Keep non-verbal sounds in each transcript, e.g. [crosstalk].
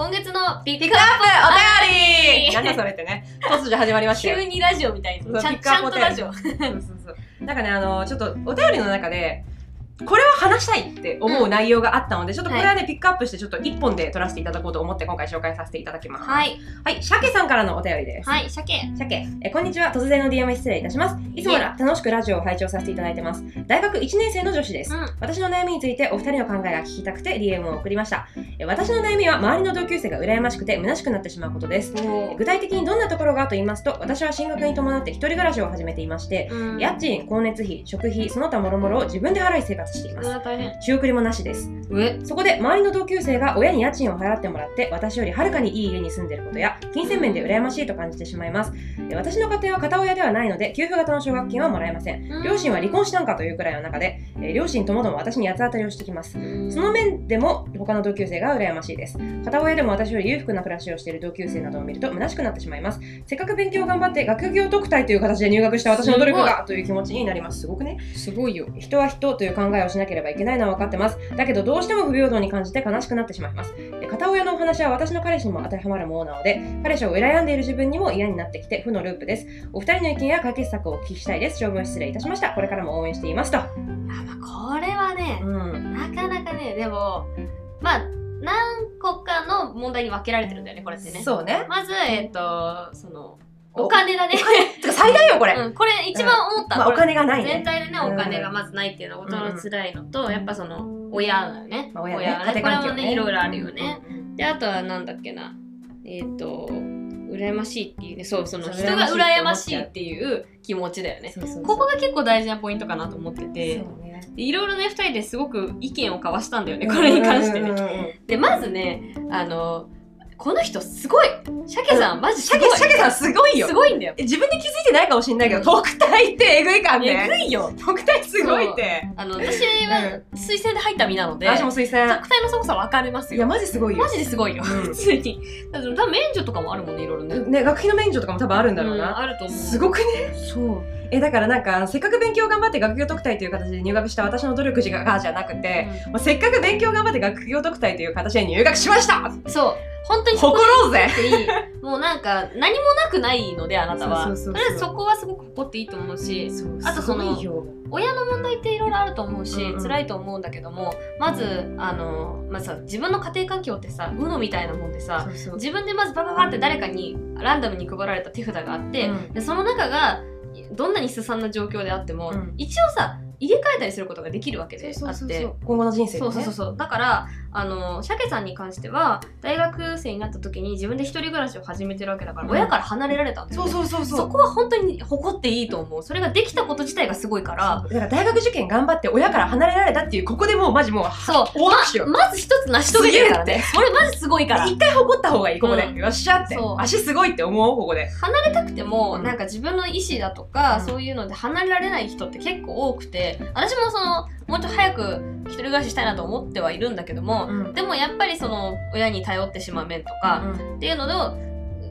今月のピックアップお便りはいなんだそれってね。突如始まりましたよ。[laughs] 急にラジオみたいそうにちゃんとラジオ。そうそうそう。なんかね、あの、ちょっとお便りの中で、これは話したいって思う内容があったので、ちょっとこれはね、ピックアップして、ちょっと一本で取らせていただこうと思って、今回紹介させていただきます。はい。はい、鮭さんからのお便りです。はい、鮭。鮭えこんにちは突然の DM 失礼いたしますいつもら楽しくラジオを拝聴させていただいてます大学1年生の女子です、うん。私の悩みについてお二人の考えが聞きたくて DM を送りましたえ私の悩みは周りの同級生が羨ましくて虚しくなってしまうことですお具体的にどんなところがと言いますと私は進学に伴って一人暮らしを始めていましてうん。家賃光熱費食費その他諸々を自分で払い生活していますうわ大変。仕送りもなしです上。そこで周りの同級生が親に家賃を払ってもらって私よりはるかにいい家に住んでいることや金銭面で羨ましいと感じてしまいます。え私の家庭は片親ではないので給付型の奨学金はもらえません。両親は離婚したんかというくらいの中でえ両親ともども私に八つ当たりをしてきます。うん。その面でも他の同級生が羨ましいです。片親でも私より裕福な暮らしをしている同級生などを見ると虚しくなってしまいます。せっかく勉強を頑張って学業特待という形で入学した私の努力がという気持ちになります。すごくね。すごいよ。人は人という考えをしなければいけないのは分かってます。だけどどうしても不平等に感じて悲しくなってしまいます。え片親のお話は私の彼氏にも当てはまるものなので、彼氏を羨んでいる自分にも嫌になってきて負のループです。お二人の意見や解決策をお聞きしたいです。長文失礼いたしました。これからも応援していますと。あ、まあ、これはね、うん。なかなかね、でも、まあ、何個かの問題に分けられてるんだよね、これってね。そうね。まず、えっと、その、お金だね。てか最大よ、これ。うん、これ一番思った。まあ、これお金がないね。全体でね、うんお金がまずないっていうのが大人の辛いのと、やっぱその、親だよね。まあ、親ね。親ね。これもね、いろいろあるよね。うんうんで、あとはなんだっけな。えっ、と、羨ましいっていうね、そう、その人が羨ましいっていう気持ちだよね。ここが結構大事なポイントかなと思ってて、ねでいろいろね、二人ですごく意見を交わしたんだよね、これに関してね。で、まずね、あの、この人すごい鮭さん、マジすごいシャケさんすごいよす。ごいんだよ。え自分で気づいてないかもしれないけど、特待ってえぐいかんえね。ぐいよ。特待すごいって。あの、私は推薦で入った身なので、私も推薦。特待のすごさ分かりますいや、よ。マジすごいよマ。ジですごいよ。うん普通に。だって多分免除とかもあるもんね、いろいろね。ね、学費の免除とかも多分あるんだろううんな。あると思う。すごくね？そう。え、だからなんか、せっかく勉強頑張って学業特待という形で入学した私の努力がじゃなくて、まあ、せっかく勉強頑張って学業特待という形で入学しましたそう。本当に誇ろうぜ。もうなんか、何もなくないので、あなたは。とりあえずそこはすごく誇っていいと思うし、あとその親の問題っていろいろあると思うし、辛いと思うんだけども、まず、あの、まあ、さ、自分の家庭環境ってさ、UNO みたいなもんでさ、自分でまずバババって誰かにランダムに配られた手札があって、うん。でその中がどんなにすさんな状況であっても、うん。一応さ入れ替えたりすることができるわけであって。今後の人生でね。そうそうそうだからあの鮭さんに関しては大学生になった時に自分で一人暮らしを始めてるわけだから、うん。親から離れられた。んそうそうそうそう。そこは本当に誇っていいと思う。それができたこと自体がすごいから。だから大学受験頑張って親から離れられたっていうここでもうマジもうそう。大拍手よまず一つ成し遂げてるからね。それマジすごいから。一回誇った方がいいここで、うん。よっしゃって。足すごいって思おうここで。離れたくても、うん。なんか自分の意思だとか、うん。そういうので離れられない人って結構多くて私もそのもうちょっと早く一人暮らししたいなと思ってはいるんだけども、うん。でもやっぱりその親に頼ってしまう面とか、っていうのを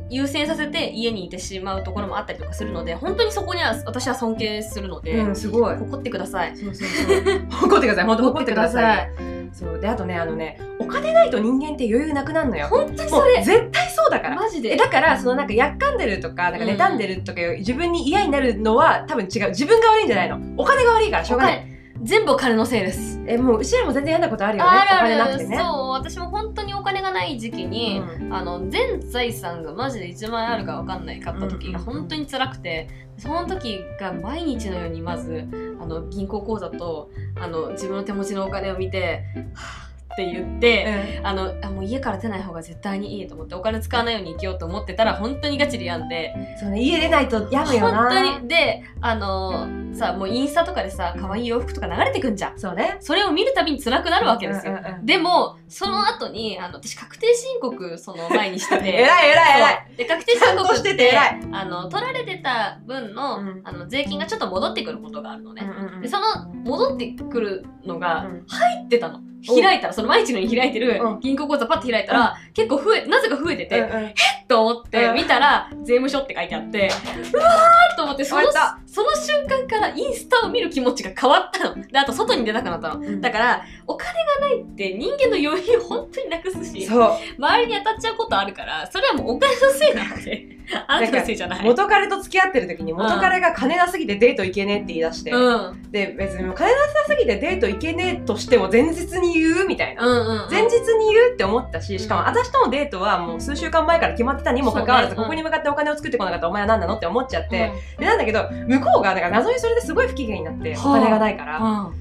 優先させて家にいてしまうところもあったりとかするので本当にそこには私は尊敬するので、うん、すごい。誇ってください。そうそうそう。[laughs] 誇ってください。本当誇ってくださいそう。であとねあのねお金ないと人間って余裕なくなるのよ。本当にもそうれ絶対そうだから。マジで。えだからそのなんかやっかんでるとかなんか妬んでるとかいう自分に嫌になるのは多分違う。自分が悪いんじゃないの。お金が悪いからしょうがない全部お金のせいです。えもううちらも全然嫌なことあるよね。あるお金なくてね。そう私も本当にお金がない時期に、うん。あの全財産がマジで1万円あるか分かんないかった時が本当に辛くてその時が毎日のようにまずあの銀行口座とあの自分の手持ちのお金を見て「はぁって言って、あのあもう家から出ない方が絶対にいいと思ってお金使わないように生きようと思ってたら本当にガチで病んでそうね家出ないと病むよな。本当に。であのさもうインスタとかでさ可愛い洋服とか流れてくんじゃん。そうね。それを見るたびに辛くなるわけですよ、うんうんうんでもその後にあの私確定申告その前にしてて偉い偉い偉い。そう。で確定申告っててあの取られてた分の,、うん。あの税金がちょっと戻ってくることがあるのね、うんうんうん。でその戻ってくるのがうん。入ってたの。お開いたらその毎日のように開いてるうん。銀行口座パッて開いたら、結構増えなぜか増えてて、うんうん。と思ってうん。見たら税務署って書いてあってうわーと思ってそのその瞬間からインスタを見る気持ちが変わったの。で、あと外に出たくなったの。だから、お金がないって人間の余裕本当になくすし、周りに当たっちゃうことあるから、それはもうお金のせいなんで、[laughs] あなたのせいじゃない。元彼と付き合ってる時に元彼が金なすぎてデート行けねえって言い出して、うん。で別に金なさすぎてデート行けねえとしても前日に言うみたいな、うんうん、うん。前日に言うって思ったししかも私とのデートはもう数週間前から決まってたにもかかわらず、ここに向かってお金を作ってこなかったお前は何なのって思っちゃって、でなんだけど向こうがなんか謎にそれですごい不機嫌になって、はあ。お金がないから、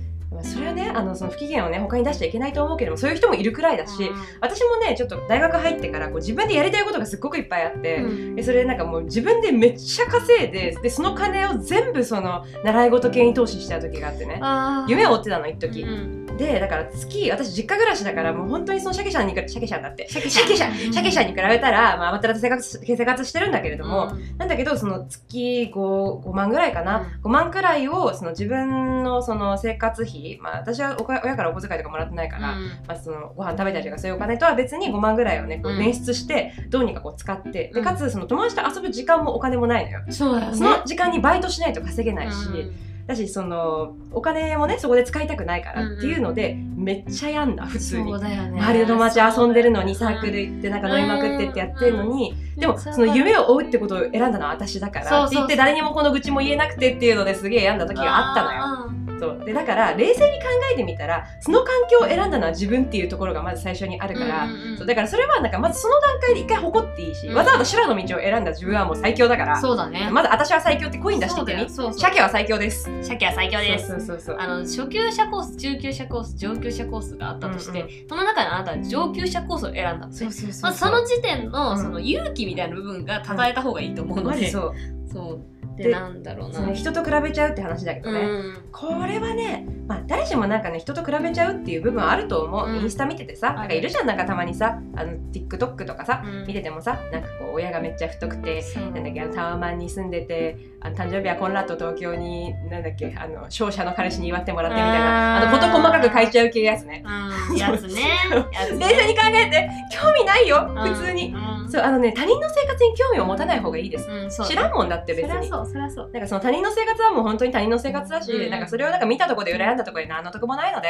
それはねあのその不機嫌をね他に出しちゃいけないと思うけどもそういう人もいるくらいだし、私もねちょっと大学入ってからこう自分でやりたいことがすっごくいっぱいあって、うん。でそれでなんかもう自分でめっちゃ稼いででその金を全部その習い事系に投資しちゃう時があってね。夢を追ってたの一時、うんでだから月私実家暮らしだからもう本当にそのシャケシャンにシャケシャンだって。シャケシャン。うん。シャケシャンに比べたらまあまた生活生活してるんだけれども、うん。なんだけどその月 5, 5万ぐらいかな、5万くらいをその自分のその生活費まあ私は親からお小遣いとかもらってないから、うん。まあ、そのご飯食べたりとかそういうお金とは別に5万ぐらいをねこううん。捻出してどうにかこう使って、うん。でかつその友達と遊ぶ時間もお金もないのよ、そね。その時間にバイトしないと稼げないし、うん。だしそのお金もねそこで使いたくないからっていうので、めっちゃ病んだ普通に。ね。周りの友達遊んでるのにサークル行ってなんか飲みまくってってやってるのに、うんでもその夢を追うってことを選んだのは私だからって言って誰にもこの愚痴も言えなくてっていうのですげえ病んだ時があったのよ。そう。でだから冷静に考えてみたらその環境を選んだのは自分っていうところがまず最初にあるから、うんうんうんそうだからそれはなんかまずその段階で一回誇っていいし、うんわざわざ修羅の道を選んだ自分はもう最強だから、そうだね。まず私は最強ってコイン出してみて。みそうだよそうそう。鮭は最強です。鮭は最強です。そうそうそうあの初級者コース、中級者コース、上級者コースがあったとして、うんその中であなたは上級者コースを選んだのね。そうそうそうまずその時点の,、うん。その勇気みたいな部分が称えた方がいいと思うので、マジそう。そうででなんだろうな。その人と比べちゃうって話だけどね、うん。これはね、まあ、誰しもなんかね人と比べちゃうっていう部分はあると思う、うん。インスタ見ててさなんかいるじゃんなんかたまにさあの TikTok とかさ、うん。見ててもさなんかこう親がめっちゃ太くてなんだっけあのタワマンに住んでてあの誕生日はコンラッド東京になんだっけあの勝者の彼氏に祝ってもらってみたいなあの事細かく書いちゃう系やつね。うん、やつね。[laughs] やつね。冷静に考えて興味ないようん。普通に、うんそうあのね他人の生活に興味を持たない方がいいです、うん、知らんもんだって別に。そりゃそう。なんかその他人の生活はもう本当に他人の生活だし、うん。なんかそれをなんか見たところで羨んだところで何の得もないので、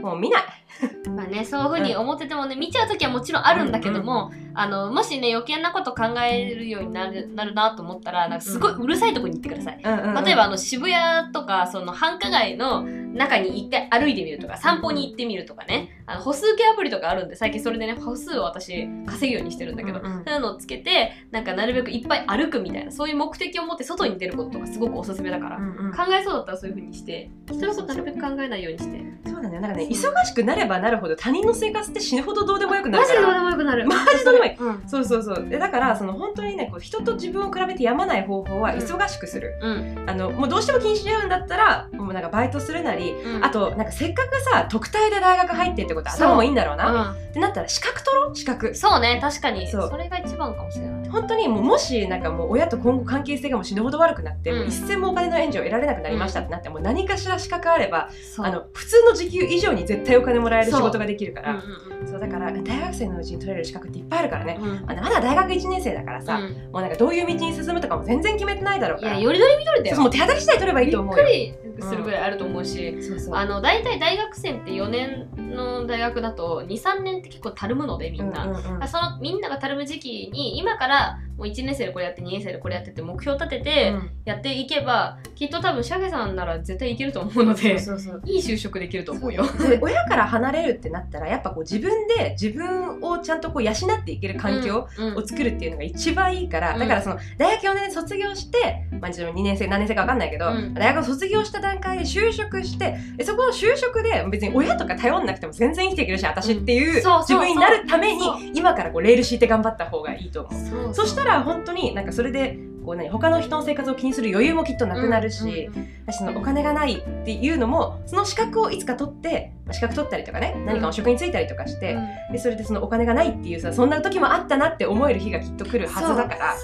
もう見ない。[laughs] まあね、そういうふうに思っててもね、見ちゃうときはもちろんあるんだけども、あの、もしね、余計なこと考えるようになるなるなと思ったら、なんかすごいうるさいとこに行ってください。うんうんうん。例えばあの渋谷とかその繁華街の中に一回歩いてみるとか散歩に行ってみるとかね。あの歩数計アプリとかあるんで最近それでね歩数を私稼ぐようにしてるんだけど、うんうん。そういうのをつけてなんかなるべくいっぱい歩くみたいなそういう目的を持って外に出ることとかすごくおすすめだから、うんうん。考えそうだったらそういう風にして人のことなるべく考えないようにして。そうだね。なんかね忙しくなればなるほど他人の生活って死ぬほどどうでもよくなマジでどうるからでもよくなる。マジどうでもいいうん。そうそうそう。でだからその本当にねこう人と自分を比べてやまない方法はうん忙しくする、うん。あのもうどうしても気にしちゃうんだったらもうなんかバイトするなり、うん。あとなんかせっかくさ特待で大学入ってってこと頭もいいんだろうな、うってなったら資格取ろう？資格。ん、そうね確かに。それが一番かもしれない。本当にもうもしなんかもう親と今後関係性がもう死ぬほど悪くなって、うん。もう一銭もお金の援助を得られなくなりましたってなって、もう何かしら資格あればあの普通の時給以上に絶対お金もらえる仕事ができるかうんらそうだから大学生のうちに取れる資格っていっぱいあるからね、うん。うんまだ大学1年生だからさ、うん。もうなんかどういう道に進むとかも全然決めてないだろうから。いやよりどりみどりだよ。そうもう手当たり次第取ればいいと思うよ。びっくりするぐらいあると思うし、そうそう。あの大体大学生って4年の大学だと23年って結構たるむのでみんな、うんうんうん。そのみんながたるむ時期に今からもう1年生でこれやって2年生でこれやってって目標立ててやっていけば、きっと多分シャゲさんなら絶対いけると思うのでいい就職できると思うよ。で親から離れるってなったらやっぱこう自分で自分をちゃんとこう養っていける環境うんを作るっていうのが一番いいから、うん。だからその大学4年卒業して、まあ、2年生何年生か分かんないけど、うん。大学を卒業した段階で就職してでそこの就職で別に親とか頼んなくても全然生きていけるし私っていう自分になるために今からこうレール敷いて頑張った方がいいと思う。そうそしたら本当になんかそれでこう何他の人の生活を気にする余裕もきっとなくなるし、うんうんそのお金がないっていうのもその資格をいつか取ってまあ資格取ったりとかね何かの職に就いたりとかして、でそれでそのお金がないっていうさそんな時もあったなって思える日がきっと来るはずだから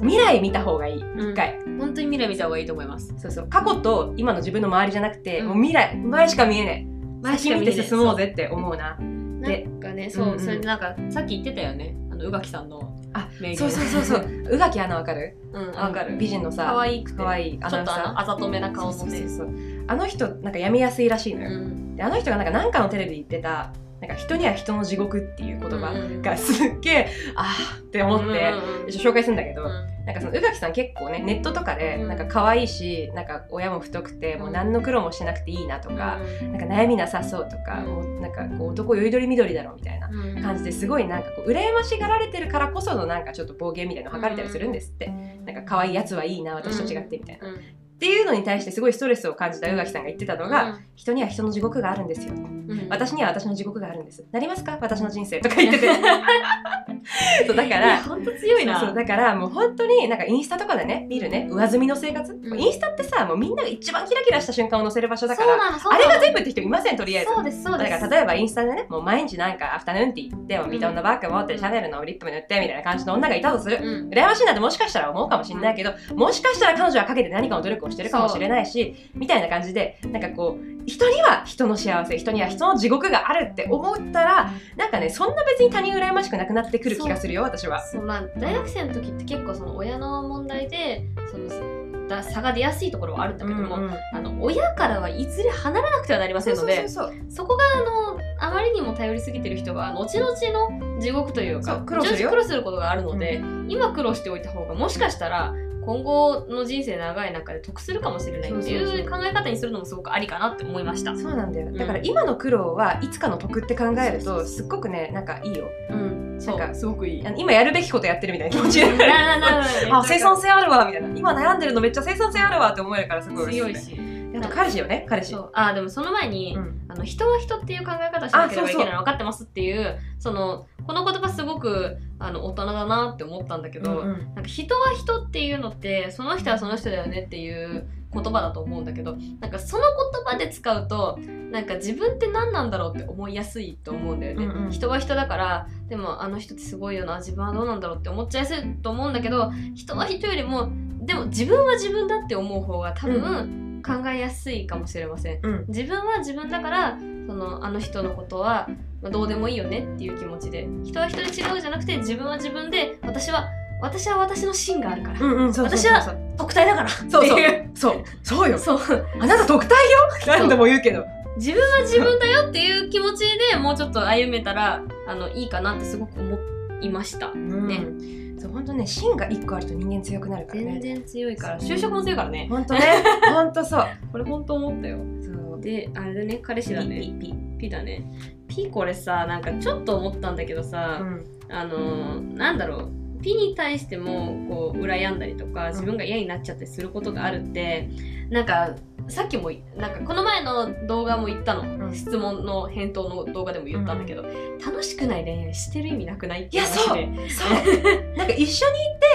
未来見た方がいい。うん。一回、本当に未来見た方がいいと思います。そうそう。過去と今の自分の周りじゃなくて、うん。もう未来。前しか見えない。前し先見てか見えない。進もうぜって思うな。なんかね、そう、うんうん。それでなんか、さっき言ってたよね。あの宇垣さんのあそうそうそうそう。[laughs] 宇垣アナわかる？うんわかる。美人のさ可愛くて。可愛いアちょっとあざとめな顔のね。あの人なんかやめやすいらしいのよ、うん。であの人がなんかなんかのテレビで言ってたなんか人には人の地獄っていう言葉うん。がすっげえあーって思って、紹介するんだけど、うん。なんかその宇垣さん結構ねネットとかでうん。なんか可愛いしなんか親も太くてもう何の苦労もしなくていいなとか、うん。なんか悩みなさそうとか、うん。もうなんかこう男よりどりみどりだろみたいなうん感じですごいなんかこう羨ましがられてるからこそのなんかちょっと暴言みたいなのを吐かれたりするんですって、なんか可愛いやつはいいな私と違ってみたいな、うんっていうのに対してすごいストレスを感じた宇垣さんが言ってたのが、うん。人には人の地獄があるんですよ。うん。私には私の地獄があるんです。なりますか？私の人生とか言ってて。[laughs] そうだから本当強いな。そうだからもう本当になんかインスタとかでね見るね。上積みの生活、ん。インスタってさもうみんなが一番キラキラした瞬間を載せる場所だからあれが全部って人いませんとりあえず。そうですそうです。だから例えばインスタでねもう毎日なんかアフタヌーンティー行ってもうビトンのバッグ持ってシャネルのリップ塗ってみたいな感じの女がいたとする。うん。羨ましいなってもしかしたら思うかもしれないけど、もしかしたら彼女はかけて何かの努力をしてるかもしれないしみたいな感じでなんかこう人には人の幸せ人には人の地獄があるって思ったらなんかねそんな別に他人羨ましくなくなってくる気がするよ私は。そうまあ大学生の時って結構その親の問題でそのだ差が出やすいところはあるんだけども、うんうんあの親からはいずれ離れなくてはなりませんのでそこがあのあまりにも頼りすぎてる人が後々の地獄というそかう苦労するよ。苦労することがあるので、今苦労しておいた方がもしかしたら今後の人生長い中で得するかもしれないっていう考え方にするのもすごくありかなって思いました。そうなんだよ。ん。だから今の苦労はいつかの得って考えるとすっごくねなんかいいよ。うん、なんかすごくいい。今やるべきことやってるみたいな気持ちになる。あ [laughs] 生産性あるわみたいな。今悩んでるのめっちゃ生産性あるわって思えるからすごい嬉強いし。彼氏よね彼氏。あでもその前に、うん。あの人は人っていう考え方をしなければいけないの分かってますっていうそのこの言葉すごくあの大人だなって思ったんだけど、うんうん。なんか人は人っていうのってその人はその人だよねっていう言葉だと思うんだけどなんかその言葉で使うとなんか自分って何なんだろうって思いやすいと思うんだよね、うんうん。人は人だからでもあの人ってすごいよな自分はどうなんだろうって思っちゃいやすいと思うんだけど人は人よりもでも自分は自分だって思う方が多分考えやすいかもしれません。うん。自分は自分だからそのあの人のことはまあどうでもいいよねっていう気持ちで。人は人で違うじゃなくて自分は自分で私は私は私の芯があるから、私は特体だから。っていう。そうそう。そう。そうよ。そう。あなた特待よ？何度も言うけど。自分は自分だよっていう気持ちでもうちょっと歩めたらあのいいかなってすごく思いました。ねそう本当ね芯が一個あると人間強くなるからね。全然強いから就職も強いからね。本当ね。[laughs] 本当そう。これ本当思ったよ。そう。であれだね彼氏だね。ピピピだね。ピこれさなんかちょっと思ったんだけどさ、うん。あのーなんだろう。ピに対してもこう羨んだりとか自分が嫌になっちゃったりすることがあるってなんかさっきもなんかこの前の動画も言ったの、うん。質問の返答の動画でも言ったんだけど、楽しくない恋愛してる意味なくないっていやで。そう。[laughs] なんか一緒にい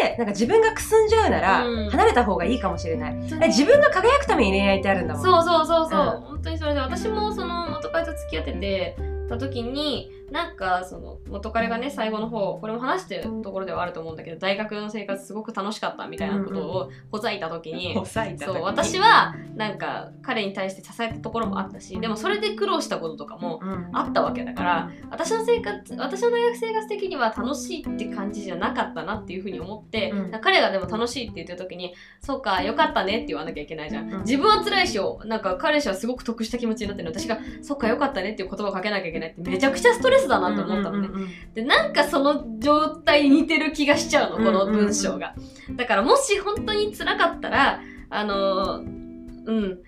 てなんか自分がくすんじゃうならうん。離れた方がいいかもしれない。そう。え自分が輝くために恋愛ってあるんだもん。そうそうそうそう、うん本当にそれで私もその元彼と付き合っててた時になんかその元彼がね最後の方これも話してるところではあると思うんだけど大学の生活すごく楽しかったみたいなことを [laughs] ほざいた時に、そう私はなんか彼に対して支えたところもあったしでもそれで苦労したこととかもうんあったわけだから私の生活私の大学生活的には楽しいって感じじゃなかったなっていうふうに思って、うん。彼がでも楽しいって言ってる時にそうかよかったねって言わなきゃいけないじゃん、うん。自分は辛いしなんか彼氏はすごく得した気持ちになってるの。私がそうかよかったねっていう言葉をかけなきゃいけないってめちゃくちゃストレスだなと思ったのね、うんうんうんでなんかその状態に似てる気がしちゃうのこの文章が、だからもし本当に辛かったらあのうん。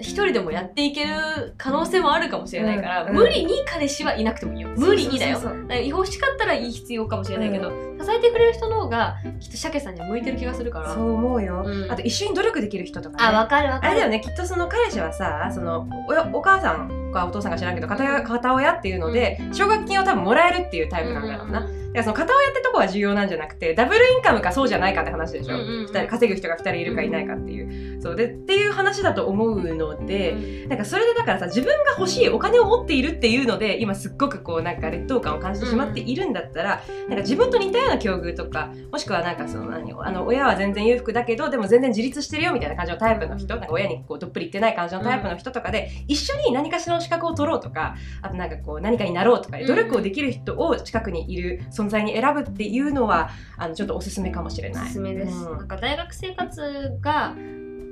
一人でもやっていける可能性もあるかもしれないから、うんうん。無理に彼氏はいなくてもいいよ。無理にだよ。欲しかったらいい必要かもしれないけど、支えてくれる人の方がきっと鮭さんには向いてる気がするから。そう思うよ、うん。あと一緒に努力できる人とかね。あわかるわあかる。れだよね。きっとその彼氏はさそのおやお母さんかお父さんか知らんけど片親っていうので奨学金を多分もらえるっていうタイプなんだろうな、らその片親ってとこは重要なんじゃなくてダブルインカムかそうじゃないかって話でしょ、うんうんうん。二人稼ぐ人が2人いるかいないかっていう、そう。でっていう話だと思うので、なんかそれでだからさ自分が欲しいお金を持っているっていうので今すっごくこうなんか劣等感を感じてしまっているんだったら、なんか自分と似たような境遇とかもしくはなんかその何あの親は全然裕福だけどでも全然自立してるよみたいな感じのタイプの人なんか親にこうどっぷり言ってない感じのタイプの人とかで、一緒に何かしらの資格を取ろうとかあとなんかこう何かになろうとか努力をできる人を近くにいる存存在に選ぶっていうのはあのちょっとおすすめかもしれない。おすすめです、うんなんか大学生活が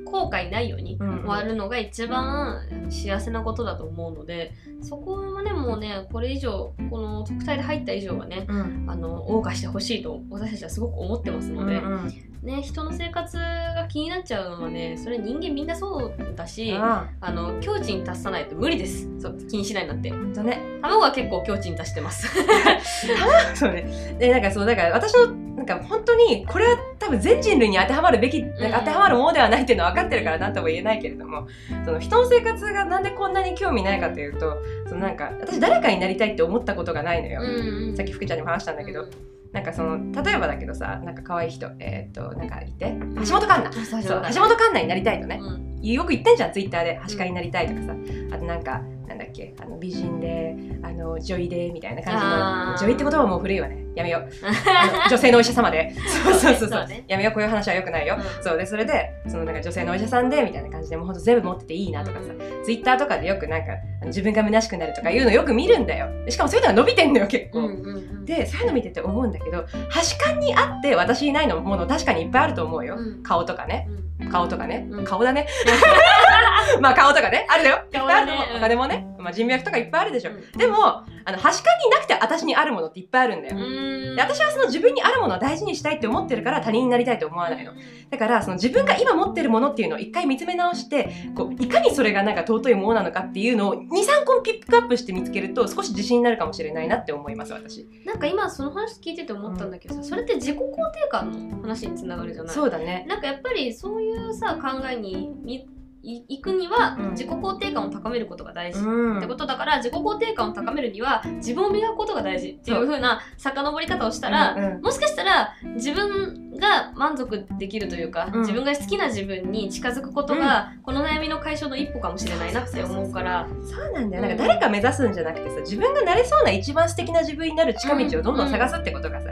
後悔ないようにうん。うん終わるのが一番幸せなことだと思うのでそこはねもうねこれ以上この特待で入った以上はねうん。あの謳歌してほしいと私たちはすごく思ってますので、うんうん。ね、人の生活が気になっちゃうのはねそれ人間みんなそうだしああの境地に達さないと無理です。そう気にしないなんて。あ本当ね。卵は結構境地に達してます。[laughs] そうね。でなんかそうだから私のなんか本当にこれは多分全人類に当てはまるべきなんか当てはまるものではないっていうのは分かってるから何とも言えないけれどもその人の生活がなんでこんなに興味ないかというとそのなんか私誰かになりたいって思ったことがないのよ、うんさっき福ちゃんにも話したんだけど、なんかその例えばだけどさなんか可愛い人えーっとなんかいて橋本環奈。そう橋本環奈になりたいとね。うん。よく言ってんじゃんツイッターで「橋会になりたい」とかさ。あとなんかなんだっけ？あの美人であの女医でみたいな感じの。女医って言葉はもう古いわね。やめよう。[laughs] 女性のお医者様で。そうそうそうそうそう。ね。やめよう。こういう話はよくないよ、うん。そう。でそれでそのなんか女性のお医者さんでみたいな感じでもうほんと全部持ってていいなとかさ、ツイッターとかでよくなんか自分が虚しくなるとかいうのよく見るんだよ。でしかもそういうのが伸びてんのよ結構、うんうんうん。でそういうの見てて思うんだけど端感にあって私いないのもの確かにいっぱいあると思うよ、うん。顔とかね。うん。顔とかね、うん。顔だね [laughs] [laughs] まあ顔とかね。あるだよ。いっぱいあると思う。お金もね、まあ、人脈とかいっぱいあるでしょ、うん。でもあの端感になくて私にあるものっていっぱいあるんだよ、うん。で私はその自分にあるものを大事にしたいって思ってるから他人になりたいと思わないの。だからその自分が今持ってるものっていうのを一回見つめ直してこういかにそれがなんか尊いものなのかっていうのを23個ピックアップして見つけると少し自信になるかもしれないなって思います私。なんか今その話聞いてて思ったんだけどさ、それって自己肯定感の話につながるじゃない。そうだね。なんかやっぱりそういうさ考えに行くにはうん自己肯定感を高めることが大事、うん。ってことだから自己肯定感を高めるには自分を磨くことが大事っていう風な遡り方をしたら、もしかしたら自分が満足できるというか、うん。自分が好きな自分に近づくことが、この悩みの解消の一歩かもしれないなって思うから。そうなんだよ。なんか誰か目指すんじゃなくてさ自分がなれそうな一番素敵な自分になる近道をどんどん探すってことがさ、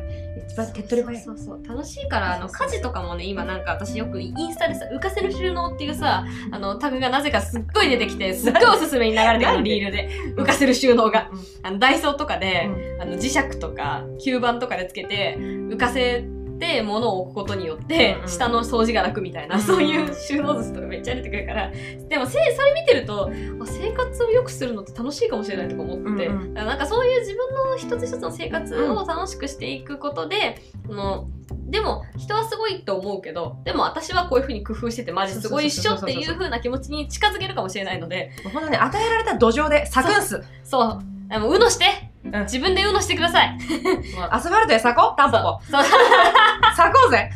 手っ取り早い。そうそうそう。楽しいからあの家事とかもね今なんか私よくインスタでさ浮かせる収納っていうさあのタグがなぜかすっごい出てきてすっごいおすすめに流れてくるリールで？浮かせる収納が。うん。あのダイソーとかで、うん。あの磁石とか吸盤とかでつけて浮かせて物を置くことによって、うんうん。下の掃除が楽みたいな、うんそういう収納術とかめっちゃ出てくるから。でもせそれ見てるとあ生活を良くするのって楽しいかもしれないとか思って、うんうん。なんかそういう自分の一つ一つの生活を楽しくしていくことで、あのでも人はすごいと思うけどでも私はこういうふうに工夫しててマジすごいっしょっていうふうな気持ちに近づけるかもしれないので。もうほんとね与えられた土壌で咲くんす。そう。あのうのして、うん自分でうのしてください。アスファルトで咲こ？うタンポポ。そう。[laughs] 咲こうぜ。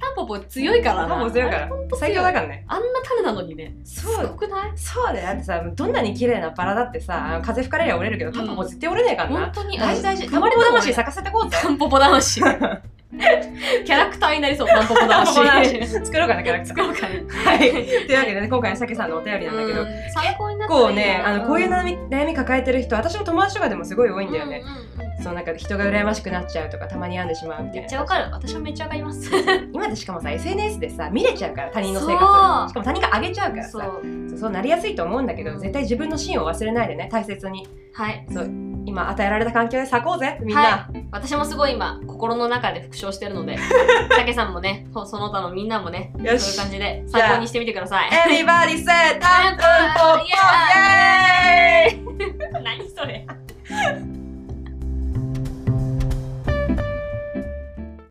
タンポポ強いからな。タンポポ強いから。最強だからね。あんな種なのにね。そう。すごくない？そうだよ。だってさどんなに綺麗なバラだってさ風吹かれりゃ折れるけどタンポポ絶対折れねえからな、本当に。大事大事たまりポポ魂。咲かせてこうぜタンポポ魂 [laughs] [laughs] キャラクターになりそうタンポポ魂タンポポ魂作ろうかな [laughs] キャラクター。作ろうかねはい。[laughs] というわけでね今回のさけさんのお便りなんだけど、うん。参考になった結構ねあのこういう悩み悩み抱えてる人私の友達とかでもすごい多いんだよね、そうなんか人が羨ましくなっちゃうとかたまに病んでしまう。みたいなめっちゃわかる。私もめっちゃわかります。今でしかもさ SNS でさ見れちゃうから他人の生活そう。しかも他人が上げちゃうからさ。そう。そうそうなりやすいと思うんだけど、うん。絶対自分の芯を忘れないでね大切に。はい今与えられた環境で咲こうぜみんな、は私もすごい今心の中で復唱してるので [laughs] たけさんもねそその他のみんなもねそういう感じで参考にしてみてください。Everybody say タンポポ [laughs] イエーイ。イエーイ [laughs]